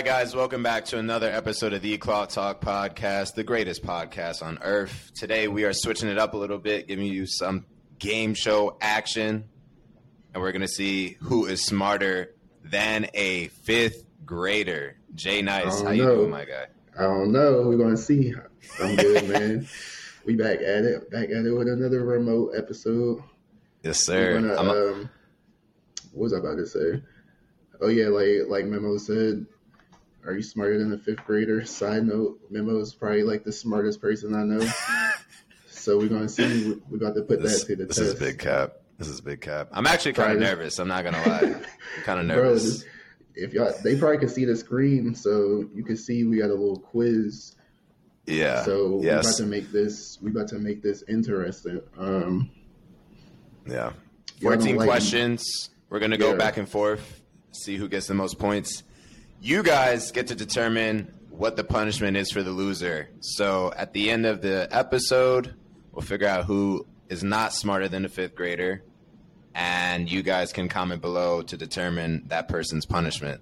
Right, guys, welcome back to another episode of the Clock Talk Podcast, the greatest podcast on earth. Today, we are switching it up a little bit, giving you some game show action, and we're going to see who is smarter than a fifth grader. Jay Nice, how you know. doing, my guy? I don't know. We're gonna see. I'm good, man. we back at it. Back at it with another remote episode. Yes, sir. gonna, a- um, what was I about to say? Oh yeah, like like Memo said, are you smarter than a fifth grader? Side note, Memo is probably like the smartest person I know. so we're gonna see. We're about to put this that to the this test. This is big cap. This is big cap. I'm actually kind of nervous. I'm not gonna lie. Kind of Bro, nervous. this- if y'all, they probably can see the screen, so you can see we got a little quiz. yeah. So we about yes. to make this. We about to make this interesting. Um, Yeah. 14 like- questions. We're going to go Yeah. back and forth, see who gets the most points. You guys get to determine what the punishment is for the loser. So at the end of the episode, we'll figure out who is not smarter than a fifth grader. And you guys can comment below to determine that person's punishment.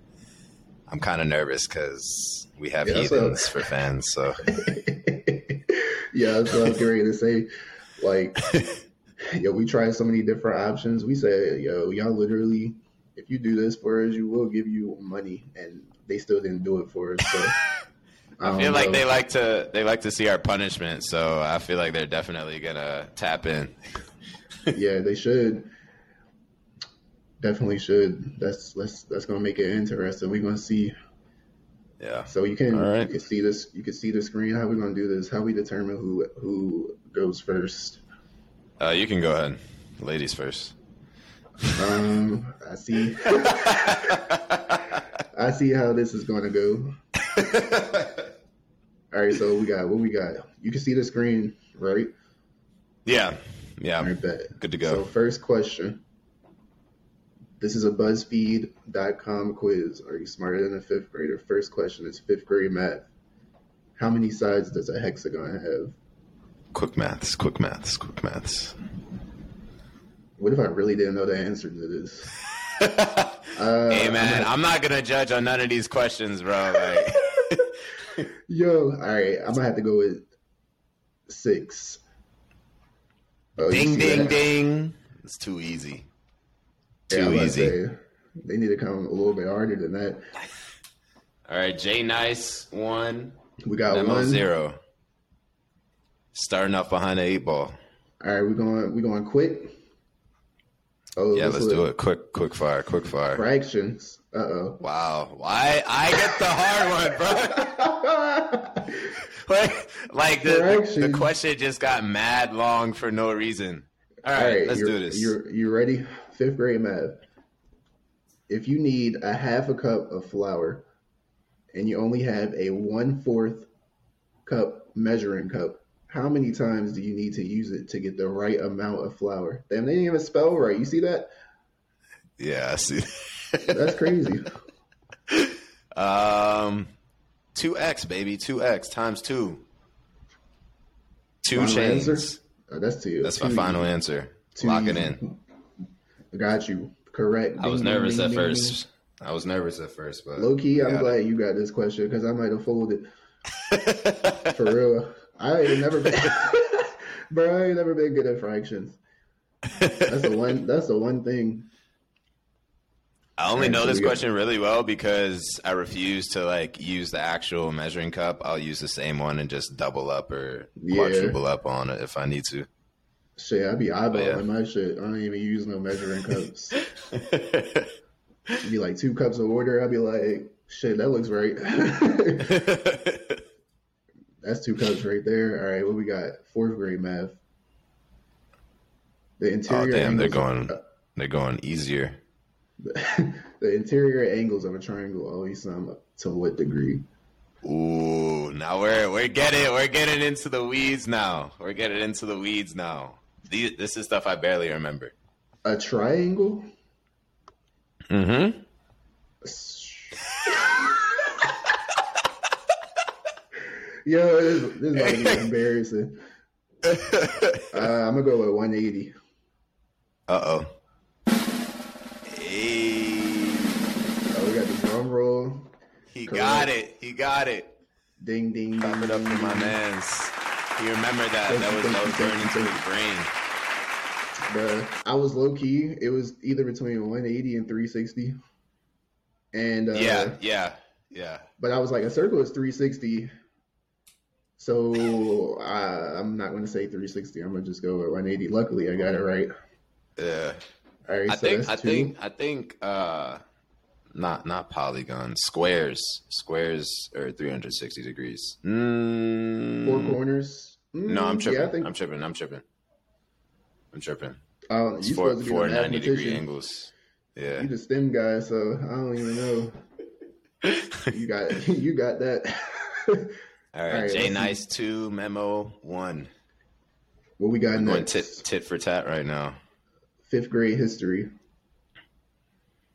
I'm kind of nervous because we have Yeah, heathens for fans. So yeah, that's what I was getting to say. Like, yo, we tried so many different options. We said, yo, y'all literally, if you do this for us, you will give you money, and they still didn't do it for us. So I don't feel like know. they like to they like to see our punishment. So I feel like they're definitely gonna tap in. yeah, they should. Definitely should. That's that's that's gonna make it interesting. We're gonna see. Yeah. So you can right. you can see this. You can see the screen. How we gonna do this? How we determine who who goes first? Uh, you can go ahead. Ladies first. Um, I see. I see how this is going to go. All right, so we got what we got. You can see the screen, right? yeah. Yeah. Right, bet. Good to go. So first question. This is a BuzzFeed.com quiz. Are you smarter than a fifth grader? First question is fifth grade math. How many sides does a hexagon have? Quick maths. Quick maths. Quick maths. What if I really didn't know the answer to this? Uh, hey man, I'm not gonna judge on none of these questions, bro. Like, Yo, all right, I'm gonna have to go with six. Oh, ding, ding, that? ding. It's too easy. Too to easy. say, they need to come a little bit harder than that. All right, Jay Nice one, We got Memo one. zero. Starting off behind the eight ball. All right, we're going. We're going quick. Oh, Yeah, let's do it. Quick, quick fire, quick fire. Fractions. Uh oh. Wow, why I get the hard one, bro? like, like the, the, the question just got mad long for no reason. All right, All right, let's do this. You're you ready? Fifth grade math. If you need a half a cup of flour, and you only have a one fourth cup measuring cup, how many times do you need to use it to get the right amount of flour? Damn, they didn't even spell right. You see that? Yeah, I see. That's crazy. um, two x baby, two x times two. Two Final chains. answer? Oh, that's two. That's my final answer. Too Lock it in. Got you. Correct. I was Ding, ding, nervous ding, at ding, first. I was nervous at first, but. Low key, I'm glad you got this question because I might have folded for real. I ain't never been, bro. I ain't never been good at fractions. That's the one. That's the one thing. I only know this question really well because I refuse to like use the actual measuring cup. I'll use the same one and just double up or Yeah. quadruple up on it if I need to. Shit, I'd be eyeballing yeah. my shit. I don't even use no measuring cups. It'd be like two cups of water. I'd be like, shit, that looks right. That's two cups right there. All right, what we got? Fourth grade math. The interior. oh damn, they're going they're going easier. the interior angles of a triangle always sum up to what degree? Ooh, now we're we're getting we're getting into the weeds now. We're getting into the weeds now. These, this is stuff I barely remember. A triangle? Mm-hmm. Yo, this, this is about to be embarrassing. Uh, I'm gonna go with 180. Uh oh. Hey. Oh, we got the drum roll. He got it. He got it. Ding ding. Clap ding, it up for my man's. He remembered that. Thank That was that you, was burned into his brain. Bruh, I was low key. It was either between 180 and 360. And uh, Yeah, yeah, yeah. but I was like, a circle is 360. So I, I'm not going to say 360. I'm going to just go with 180. Luckily, I got it right. Yeah. All right, I so think that's I two. think I think uh not not polygons, squares. Squares or 360 degrees. Mm, four corners. No, I'm Mm, tripping. Yeah, I think. I'm tripping. I'm tripping. I'm tripping. uh, you four supposed to be four a 90 degree mathematician. angles. Yeah. You the STEM guy, so I don't even know. You got you got that. All right, All right, J let's Nice two memo one. what we got I'm going next? tit tit for tat right now. Fifth grade history.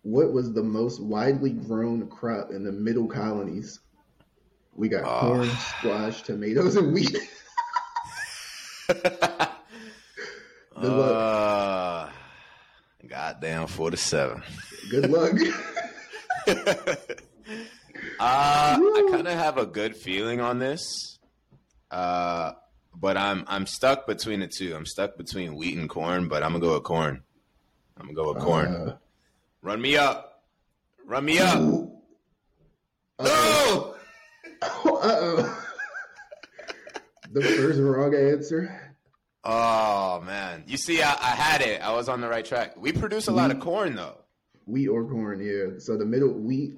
What was the most widely grown crop in the middle colonies? We got Ah. corn, squash, tomatoes, and wheat. Good Uh, goddamn four to seven. Good luck. Uh, I kind of have a good feeling on this, uh, but I'm I'm stuck between the two. I'm stuck between wheat and corn, but I'm gonna go with corn. I'm gonna go with corn. Uh, Run me up, run me up. uh-oh. No! Uh-oh. the first wrong answer. Oh man, you see, I, I had it. I was on the right track. We produce a lot of corn though. Wheat or corn, yeah. So the middle wheat.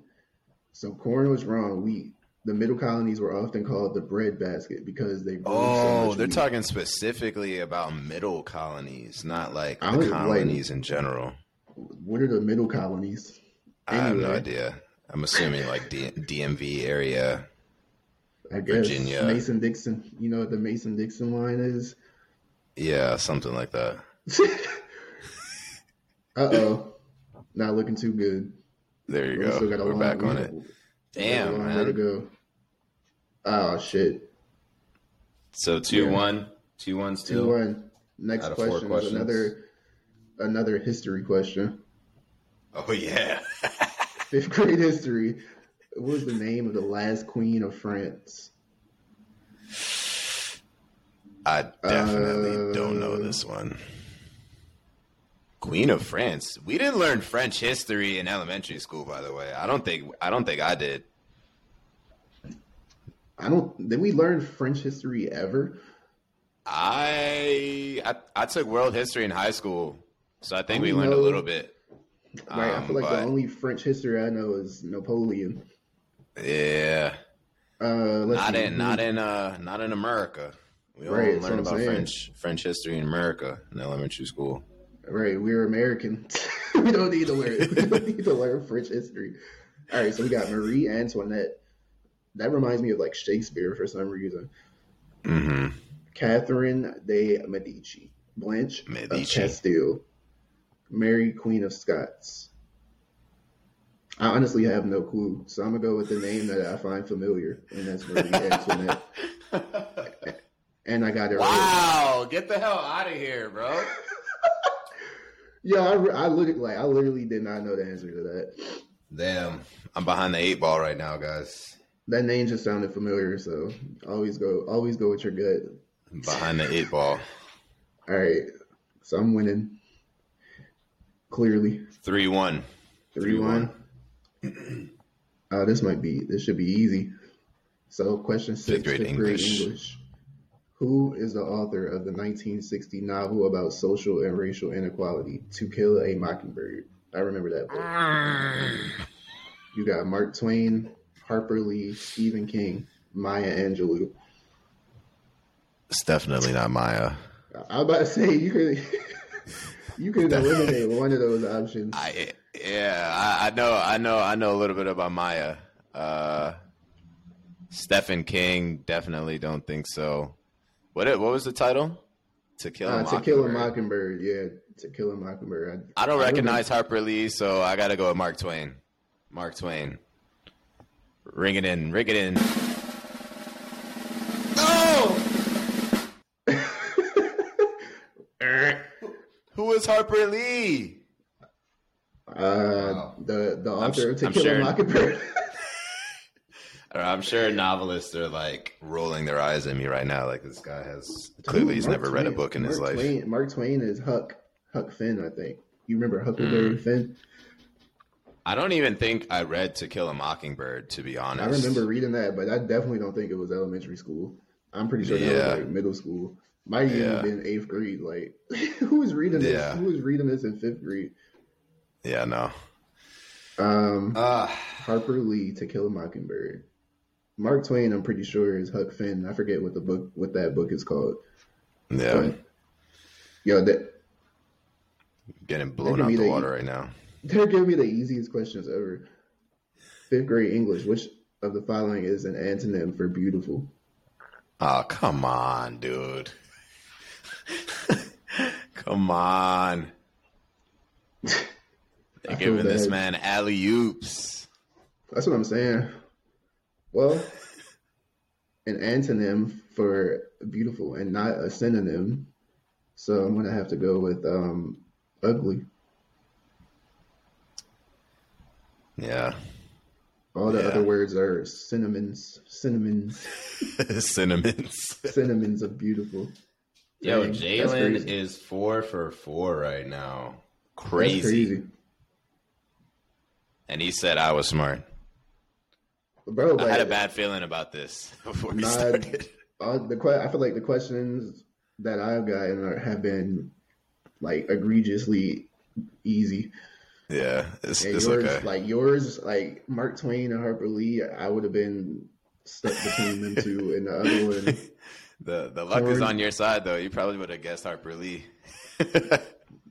So corn was wrong. Wheat. The middle colonies were often called the bread basket because they grew so Oh, much they're wheat. talking specifically about middle colonies, not like I the don't- like- colonies in general. What are the middle colonies? I have no idea. I'm assuming like D- DMV area. I guess Virginia. Mason Dixon. You know what the Mason Dixon line is? Yeah, something like that. Uh oh. Not looking too good. There you We go. got We're back on it. we Damn, long way to man. go. Oh shit. So two Yeah. one, two one Two still. one. Next question is another another history question. Oh yeah. Fifth grade history. What was the name of the last queen of France? I definitely Uh, don't know this one. Queen of France. We didn't learn French history in elementary school, by the way. I don't think I don't think I did. I don't. Did we learn French history ever? I I, I took world history in high school, so I think we I learned a little bit. Right. I Um, feel like but- the only French history I know is Napoleon. Yeah, Uh, let's not see. in not in uh not in America. We all Right, that's learned what about saying. French French history in America in elementary school. Right, we're Americans. we don't need to learn. We don't need to learn French history. All right, so we got Marie Antoinette. That reminds me of like Shakespeare for some reason. hmm Catherine de Medici, Blanche of Medici. Castile, Mary Queen of Scots. I honestly have no clue, so I'm gonna go with the name that I find familiar, and that's Marie Antoinette. And I got it right. wow, get the hell out of here, bro. Yeah, I, I literally, like, I literally did not know the answer to that. Damn, I'm behind the eight ball right now, guys. That name just sounded familiar, so always go, always go with your gut. Behind the eight ball. All right, so I'm winning clearly, Three one. three one. Uh, this might be, this should be easy. So, question six, Fifth grade fifth grade English. English. Who is the author of the 1960 novel about social and racial inequality, To Kill a Mockingbird? I remember that book. You got Mark Twain, Harper Lee, Stephen King, Maya Angelou. It's definitely not Maya. I was about to say you could you could eliminate one of those options. I yeah, I, I know, I know, I know a little bit about Maya. Uh, Stephen King, definitely don't think so. What it- what was the title? To kill a Uh, to kill a Mockingbird. mockingbird, yeah, to kill a mockingbird. I don't I recognize Harper Lee, so I got to go with Mark Twain. Mark Twain. Ring it in, ring it in. No! Who is Harper Lee? Uh, the the author su- of To I'm Kill sure- a Mockingbird. I'm sure novelists are like rolling their eyes at me right now. Like this guy has clearly he's Mark never read a book in his life. Twain, Mark Twain is Huck Huck Finn, I think. You remember Huckleberry Mm. Finn? I don't even think I read To Kill a Mockingbird, to be honest. I remember reading that, but I definitely don't think it was elementary school. I'm pretty sure that Yeah. was like middle school. Might even Yeah. been eighth grade. Like, who was reading this? Yeah. Who was reading this in fifth grade? Yeah, no. Um, Uh, Harper Lee, To Kill a Mockingbird. Mark Twain, I'm pretty sure is Huck Finn. I forget what the book, what that book is called. yeah, But, yo, that getting blown out the the- water right now. they're giving me the easiest questions ever. Fifth grade English. Which of the following is an antonym for beautiful? Oh, come on, dude. come on. They're giving this man alley oops. That's what I'm saying. Well, an antonym for beautiful and not a synonym. So I'm gonna have to go with um, ugly. Yeah. All the Yeah. other words are cinnamons, cinnamons, Cinnamons. cinnamons are beautiful. Yo, Dang, that's Jalen is four for four right now. That's Crazy. crazy. And he said I was smart. Bro, I had a bad feeling about this before we Nah, started. all the que- I feel like the questions that I've gotten are, have been like egregiously easy. Yeah, it's, it's yours, okay. like yours, like Mark Twain and Harper Lee, I would have been stuck between them two, and the other one, the the luck is on your side though. You probably would have guessed Harper Lee.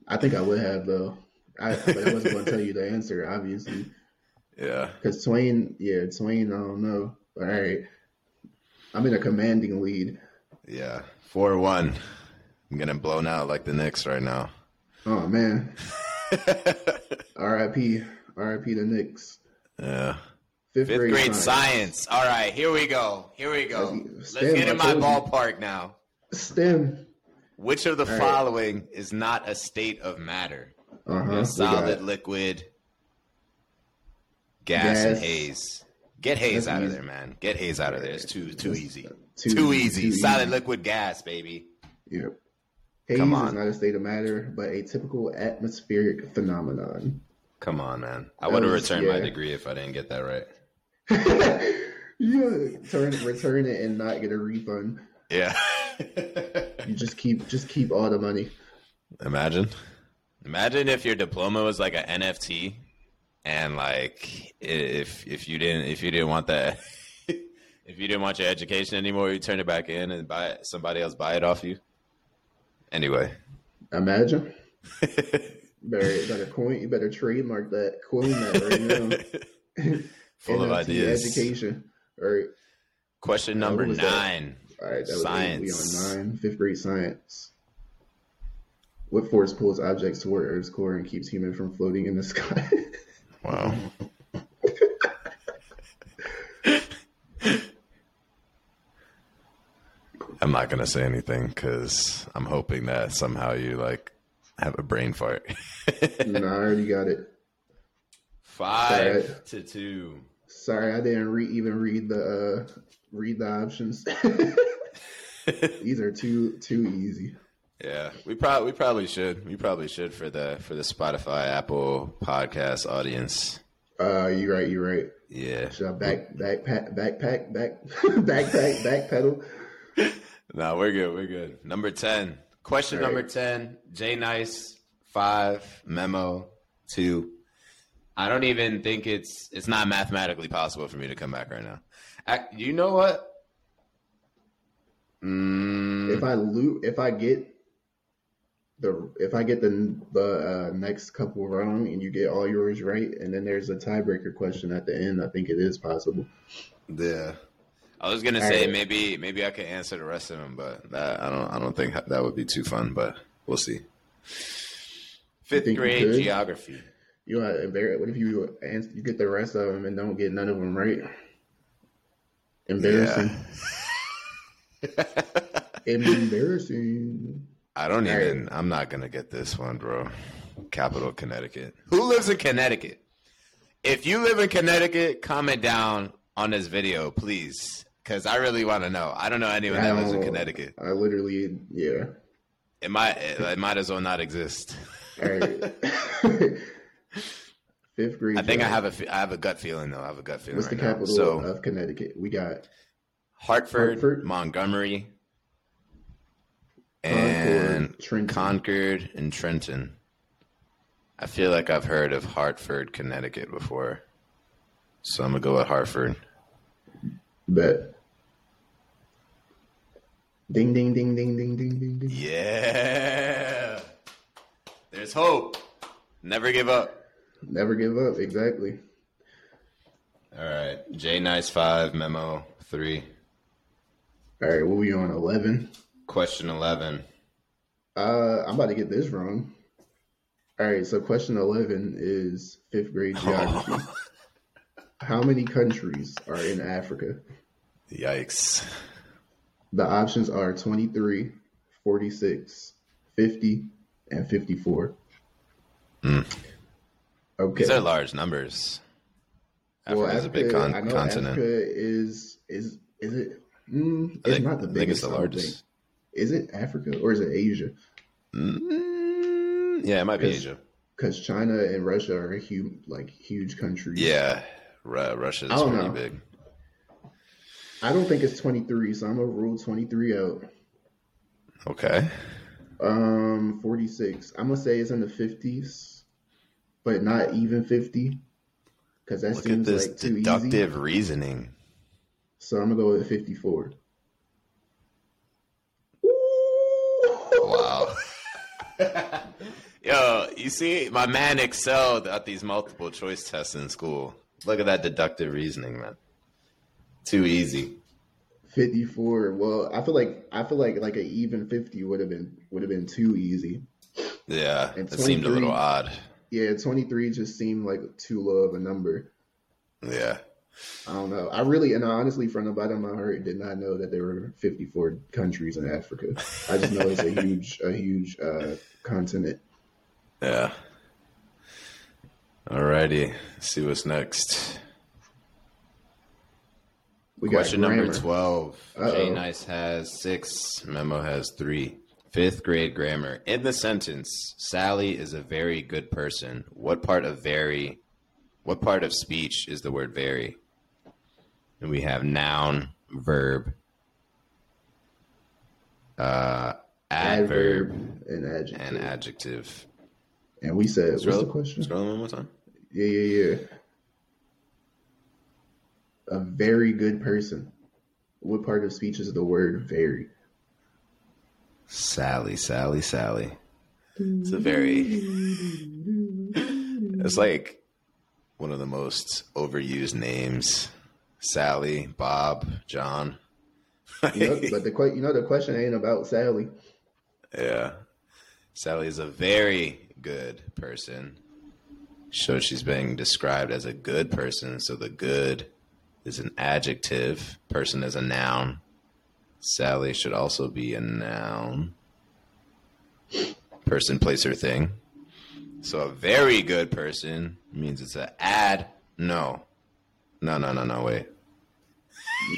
I think I would have though. I, but I wasn't going to tell you the answer, obviously, yeah. because Twain, yeah, Twain, I don't know. All right, I'm in a commanding lead. Yeah. Four one. I'm getting blown out like the Knicks right now. Oh man, R.I.P. R.I.P. the Knicks. yeah. Fifth, Fifth grade, science. science. All right, here we go. Here we go. Let's- Let's get in my told you. ballpark now. STEM. Which of the right. following is not a state of matter? Uh huh. Yeah, solid, liquid, gas, and haze. Get haze out of there, man. Get haze out of there. It's too too easy. too Too, easy, too Solid, easy. liquid, gas, baby. Yep. Haze Come is not a state of matter, but a typical atmospheric phenomenon. Come on, man. I would have returned my degree if I didn't get that right. yeah, turn return it and not get a refund. Yeah. You just keep just keep all the money. Imagine. Imagine if your diploma was like an NFT and like if if you didn't if you didn't want that if you didn't want your education anymore, you turn it back in and buy it, somebody else buy it off you. Anyway. Imagine. Better better coin. You better trademark that. Coin that right now. Full of ideas. Education. All right. Question Uh, number was that? nine. All right. That was eight. We Science. on nine. Fifth grade science. What force pulls objects toward Earth's core and keeps human from floating in the sky? Wow. I'm not gonna say anything because I'm hoping that somehow you like have a brain fart. no, I already got it. Five Alright. to two. Sorry, I didn't re- even read the uh, read the options. These are too too easy. Yeah, we probably we probably should we probably should for the for the Spotify Apple podcast audience. Uh, you're right. You're right. Yeah, Should I back backpack backpack back backpack backpedal? no, we're good. We're good. Number ten. Question right. number ten. J Nice five memo two. I don't even think it's it's not mathematically possible for me to come back right now. I, you know what? Mm, If I loot, if I get the if I get the the uh, next couple wrong and you get all yours right, and then there's a tiebreaker question at the end, I think it is possible. Yeah. I was gonna All say right. maybe maybe I could answer the rest of them, but that, I don't I don't think that would be too fun. But we'll see. Fifth grade geography. You know, embar- what if you answer, you get the rest of them and don't get none of them right? Embarrassing. Embarrassing. I don't All right. even. I'm not gonna get this one, bro. Capital Connecticut. Who lives in Connecticut? If you live in Connecticut, comment down on this video, please, because I really want to know. I don't know anyone that lives in Connecticut. I literally, yeah. It might it might as well not exist. All right. Fifth grade. I think I have a I have a gut feeling though. I have a gut feeling. What's the right now. capital So of Connecticut? We got Hartford, Hartford. Montgomery, and Trenton. Concord and Trenton. I feel like I've heard of Hartford, Connecticut before, so I'm gonna go with Hartford. Bet. Ding ding ding ding ding ding ding ding. Yeah, there's hope. Never give up. Never give up. Exactly. All right, J Nice five memo three. All right, what we on? Eleven. Question eleven. Uh, I'm about to get this wrong. All right, so question eleven is fifth grade geography. How many countries are in Africa? Yikes. The options are 23, 46, 50, and 54. Okay. These are large numbers. well, Africa's a big con- continent. Africa is is is it? Mm, it's think- not the I think it's the largest. Is it Africa or is it Asia? Mm, yeah, it might be Asia. Because China and Russia are huge, like huge countries. Yeah, Ru- Russia's I pretty know. big. I don't think it's 23, so I'm gonna rule 23 out. Okay. Um, 46. I'm gonna say it's in the 50s, but not even 50, because that Look at seems this like too easy. deductive reasoning. So I'm gonna go with 54. Wow. Yo, you see, my man excelled at these multiple choice tests in school. Look at that deductive reasoning, man. Too easy. 54. Well, I feel like I feel like like an even 50 would have been would have been too easy. Yeah, it seemed a little odd. Yeah, 23 just seemed like too low of a number. Yeah. I don't know. I really and honestly, from the bottom of my heart, did not know that there were 54 countries in Africa. I just know it's a huge a huge uh, continent. Yeah. Alrighty. Let's see what's next. We got Question grammar. number 12. Uh-oh. Jay Nice has six. Memo has three. Fifth grade grammar. In the sentence, Sally is a very good person. What part of very, what part of speech is the word very? And we have noun, verb, uh, adverb, and adjective. and adjective. And we said, what's the Scroll, question? scroll one more time. Yeah, yeah, yeah. A very good person. What part of speech is the word very? Sally, Sally, Sally. It's a very. It's like one of the most overused names. Sally, Bob, John. You know, but the you know the question ain't about Sally. yeah. Sally is a very good person. So she's being described as a good person. So the good is an adjective, person is a noun. Sally should also be a noun. Person, place, or thing. So a very good person means it's an ad. No. No, no, no, no, wait.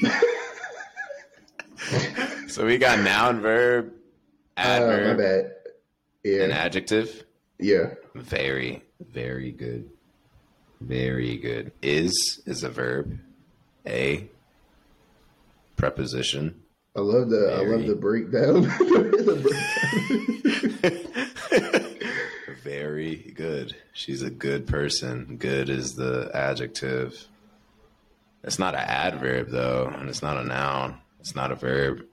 so we got noun, verb, Uh, adverb, and Yeah, adjective. yeah. Very, very good. Very good. Is is a verb. A preposition. I love the I love the breakdown. The Very good. She's a good person. Good is the adjective. It's not an adverb though, and it's not a noun. It's not a verb.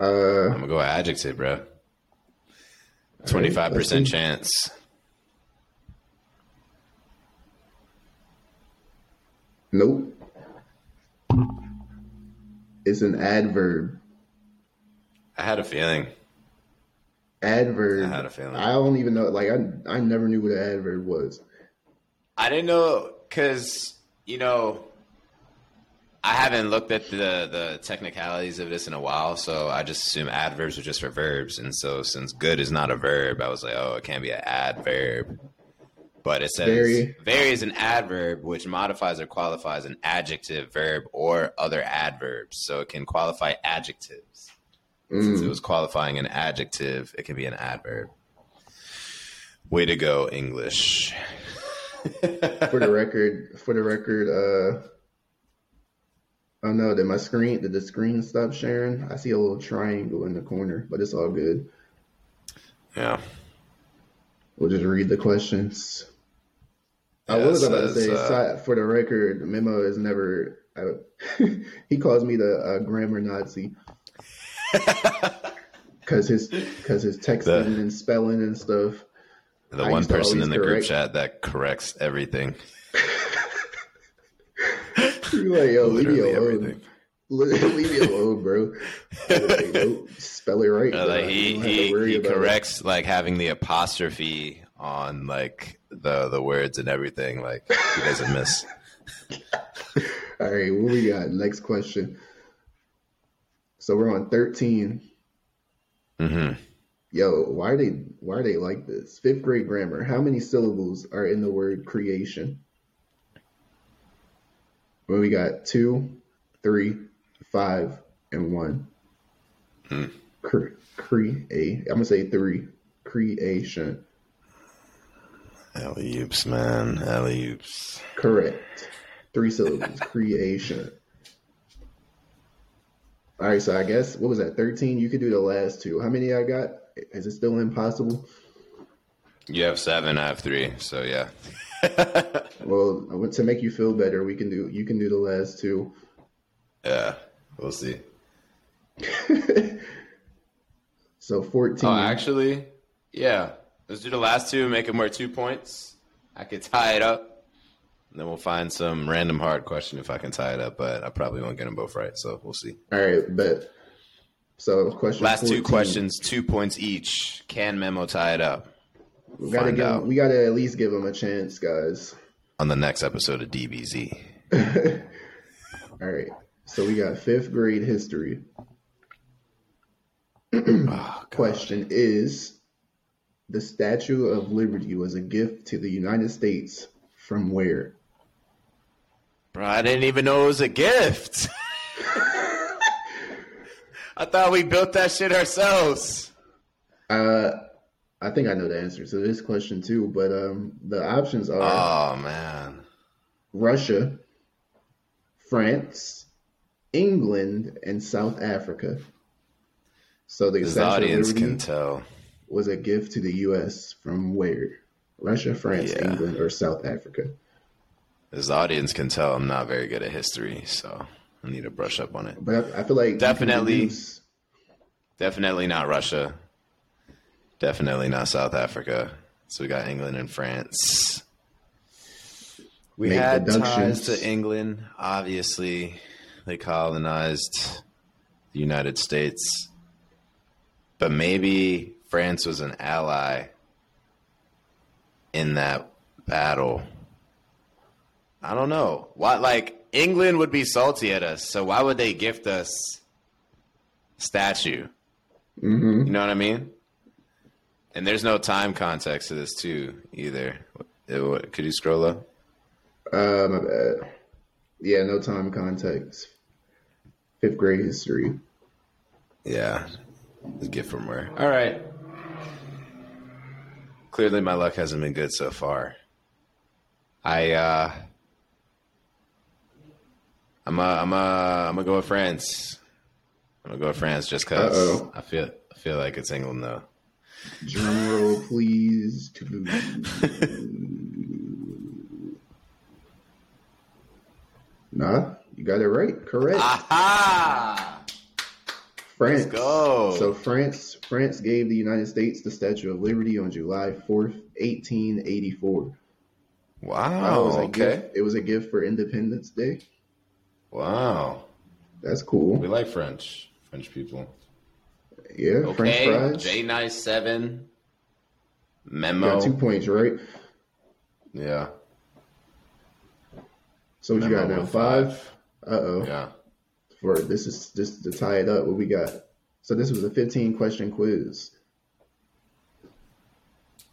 I'm uh, gonna go adjective, bro. Twenty five percent chance. nope. It's an adverb. I had a feeling. Adverb. I had a feeling. I don't even know. Like I, I never knew what an adverb was. I didn't know because you know I haven't looked at the the technicalities of this in a while, so I just assume adverbs are just for verbs, and so since good is not a verb, I was like, oh, it can't be an adverb. but it says Very. very is an adverb which modifies or qualifies an adjective, verb, or other adverbs. So it can qualify adjectives. Since it Mm. was qualifying an adjective, it can be an adverb. Way to go, English. For the record, for the record, uh, oh no, did my screen, did the screen stop sharing? I see a little triangle in the corner, but it's all good. yeah. We'll just read the questions. I Yeah, was it about to say, uh, for the record, Memo is never. Uh, he calls me the uh, grammar Nazi because his because his texting The- and spelling and stuff. The I one person in the group chat that corrects everything. You're like, yo, leave me Literally alone. leave me alone, bro. Like, nope, spell it right. Uh, like he You don't have to he, he about it. corrects like having the apostrophe on like the the words and everything. Like he doesn't miss. All right, what we got? Next question. So we're on thirteen. hmm Yo, why are they why are they like this? Fifth grade grammar. How many syllables are in the word creation? Well, we got two, three, five, and one. Hmm. Cre- create. I'm gonna say three. Creation. Alley oops, man. Alley oops. Correct. Three syllables. Creation. All right, so I guess what was that? Thirteen. You could do the last two. How many I got? Is it still impossible? You have seven. I have three. So yeah. Well, I want to make you feel better. We can do. You can do the last two. yeah. We'll see. So fourteen. Oh, actually, yeah. Let's do the last two. Make them worth two points. I could tie it up. And then we'll find some random hard question if I can tie it up, but I probably won't get them both right. So we'll see. All right, but so question. Last 14. two questions, two points each. Can Memo tie it up We gotta Find give. out. We gotta at least give them a chance, guys. on the next episode of DBZ? All right. So we got fifth grade history. Oh, Question is: The Statue of Liberty was a gift to the United States from where? Bro, I didn't even know it was a gift. I thought we built that shit ourselves. Uh, I think I know the answer to this question too, but um, the options are Oh man. Russia, France, England, and South Africa. So the This audience can tell. was a gift to the U.S. from where? Russia, France, Yeah. England, or South Africa? As the audience can tell I'm not very good at history, so I need to brush up on it. But I, I feel like Definitely. Definitely not Russia. Definitely not South Africa. So we got England and France. We Make had ties to England. Obviously, they colonized the United States. But maybe France was an ally in that battle. I don't know. Why like England would be salty at us, so why would they gift us statue? Mhm. You know what I mean? And there's no time context to this too either. It- what- could you scroll up? Uh, my bad. Yeah, no time context. Fifth grade history. Yeah, the gift from where? All right. Clearly, my luck hasn't been good so far. I uh, I'm a, I'm a, I'm gonna go with France. I'm gonna go with France just because Uh-oh. I feel I feel like it's England though. Drum roll, please. nah, you got it right. Correct. Aha! France. let's go. So France, France gave the United States the Statue of Liberty on July fourth, eighteen eighty-four. Wow. it was a okay. gift. It was a gift for Independence Day. Wow. That's cool. We like French. French people. Yeah, French Okay. fries. J nine seven. Memo. got two points, right? Yeah. So what you got now? with Five. Uh oh. Yeah. For this is just to tie it up. What we got? So this was a 15 question quiz.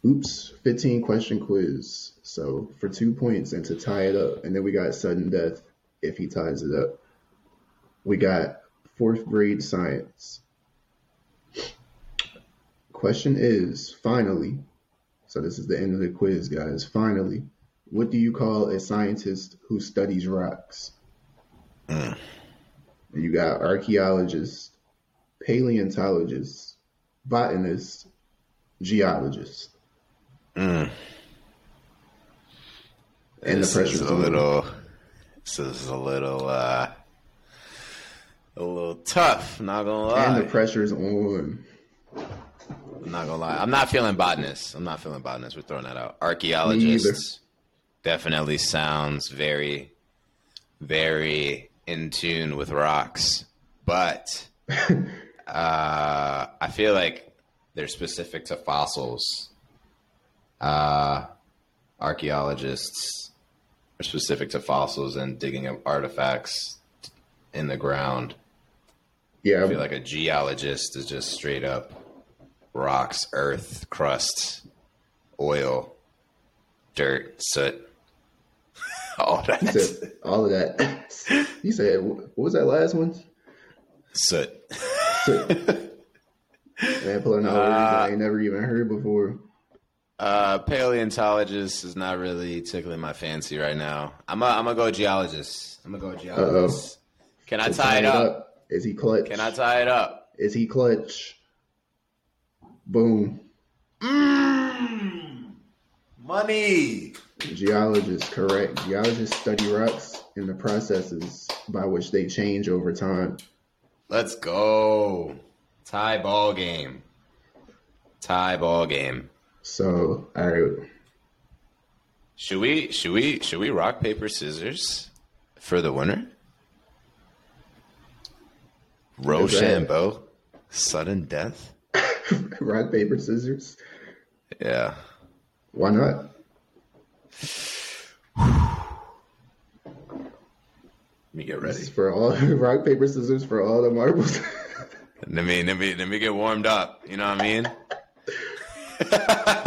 Oops, 15 question quiz. So for two points and to tie it up. And then we got sudden death if he ties it up. We got fourth grade science. Question is finally, so this is the end of the quiz, guys. Finally, what do you call a scientist who studies rocks? Mm. You got archaeologists, paleontologists, botanists, geologists. Mm. And the this pressure's is a little. This is a little. uh A little tough. Not gonna lie. And the pressure's on. I'm not gonna lie. I'm not feeling botanist. I'm not feeling botanist. We're throwing that out. Archaeologists definitely sounds very, very in tune with rocks, but uh, I feel like they're specific to fossils. Uh, archaeologists are specific to fossils and digging up artifacts in the ground. Yeah, I feel like a geologist is just straight up rocks, earth, crust, oil, dirt, soot, all that said all of that. he said, what was that last one? soot. Man, pulling out words I ain't never even heard before. Uh, paleontologist is not really tickling my fancy right now. I'm a, I'm gonna go geologist. I'm gonna go geologist. Can I To tie it up? Is he clutch? Can I tie it up? Is he clutch? Boom. Mm, money. Geologists, correct. Geologists study rocks and the processes by which they change over time. Let's go. Tie ball game. Tie ball game. So, all right. Should we should we should we rock paper scissors for the winner? Rochambeau, sudden death. Rock, paper, scissors. Yeah. Why not? Let me get This ready. is for all rock, paper, scissors for all the marbles. Let me let me let me get warmed up. You know what I mean?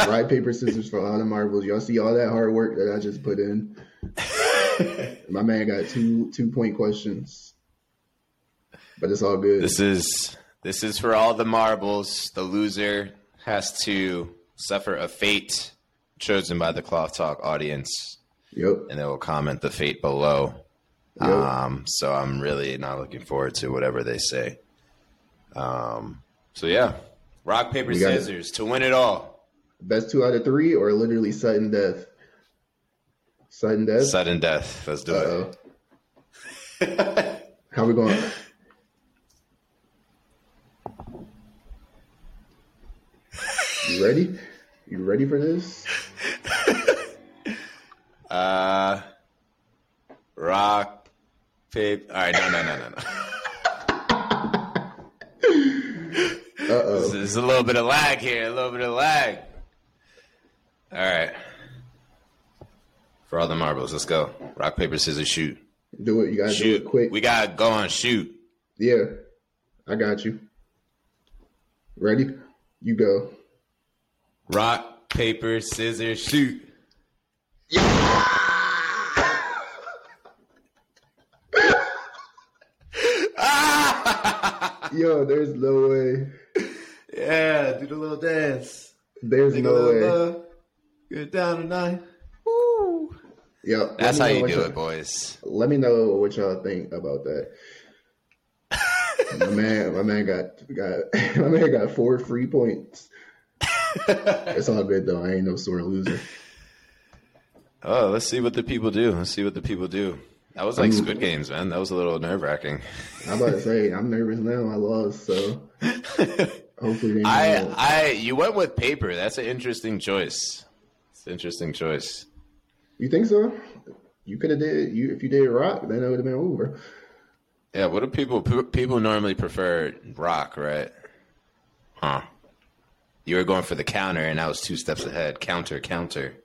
rock, paper, scissors for all the marbles. Y'all see all that hard work that I just put in. My man got two two point questions, but it's all good. This is this is for all the marbles. The loser has to suffer a fate chosen by the Cloth Talk audience, yep. and they will comment the fate below. Yep. Um, so I'm really not looking forward to whatever they say. Um, so yeah, rock paper got it. scissors to win it all. Best two out of three, or literally sudden death. Sudden death. Sudden death. Let's do Uh-oh. it. How we going? You ready? You ready for this? Uh, rock paper. All right, no, no, no, no, no. Uh oh. There's a little bit of lag here. A little bit of lag. All right. For all the marbles, let's go. Rock paper scissors shoot. Do it. You gotta do it quick. We gotta go on shoot. Yeah, I got you. Ready? You go. Rock paper scissors shoot. Yeah! Yo, there's no way. Yeah, do the little dance. There's Take a no little way. love. Get down tonight. Woo. Yo, let That's me how know you what do y'all- it, boys. Let me know what y'all think about that. my man, my man got got my man got four free points. It's all good though. I ain't no sore loser. Oh, let's see what the people do. Let's see what the people do. That was like I'm- Squid Games, man. That was a little nerve wracking. I'm about to say I'm nervous now. I lost, so hopefully I, know. I, you went with paper. That's an interesting choice. It's an interesting choice. You think so? You could have did you if you did rock, then it would have been over. Yeah, what do people people normally prefer? Rock, right? Huh? You were going for the counter, and I was two steps ahead. Counter, counter.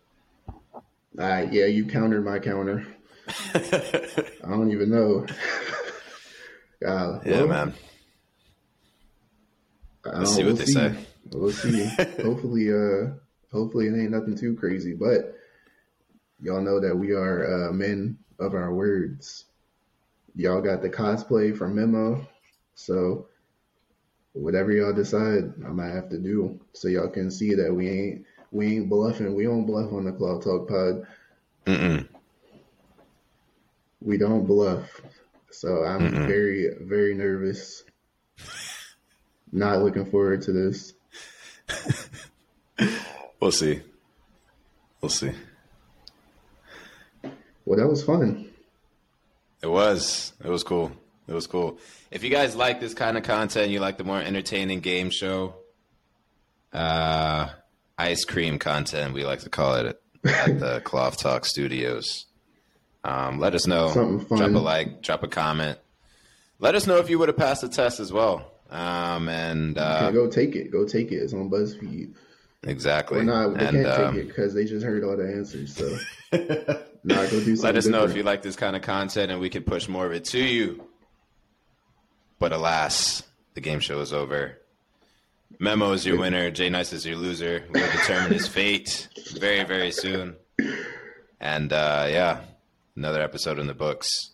Ah, yeah, you countered my counter. I don't even know. Uh, Yeah, well, man. Let's see what we'll they say. We'll see. Hopefully, uh, Hopefully, it ain't nothing too crazy, but y'all know that we are uh, men of our words. Y'all got the cosplay from Memo, so whatever y'all decide, I might have to do so y'all can see that we ain't we ain't bluffing. We don't bluff on the Cloud Talk Pod. Mm-mm. We don't bluff. So I'm Mm-mm. very very nervous. Not looking forward to this. We'll see. We'll see. Well, that was fun. It was. It was cool. It was cool. If you guys like this kind of content, you like the more entertaining game show, uh, ice cream content, we like to call it at the Cloth Talk Studios. Um, let us know. Drop a like, drop a comment. Let us know if you would have passed the test as well. Um, and Okay, uh, go take it. Go take it. It's on BuzzFeed. exactly. Or not, they and can't um, take it because they just heard all the answers. So, nah, go do something. Let us know if you like this kind of content and we can push more of it to you. But alas, the game show is over. Memo is your winner. Jay Nice is your loser. We'll determine his fate very, very soon. And uh, yeah, another episode in the books.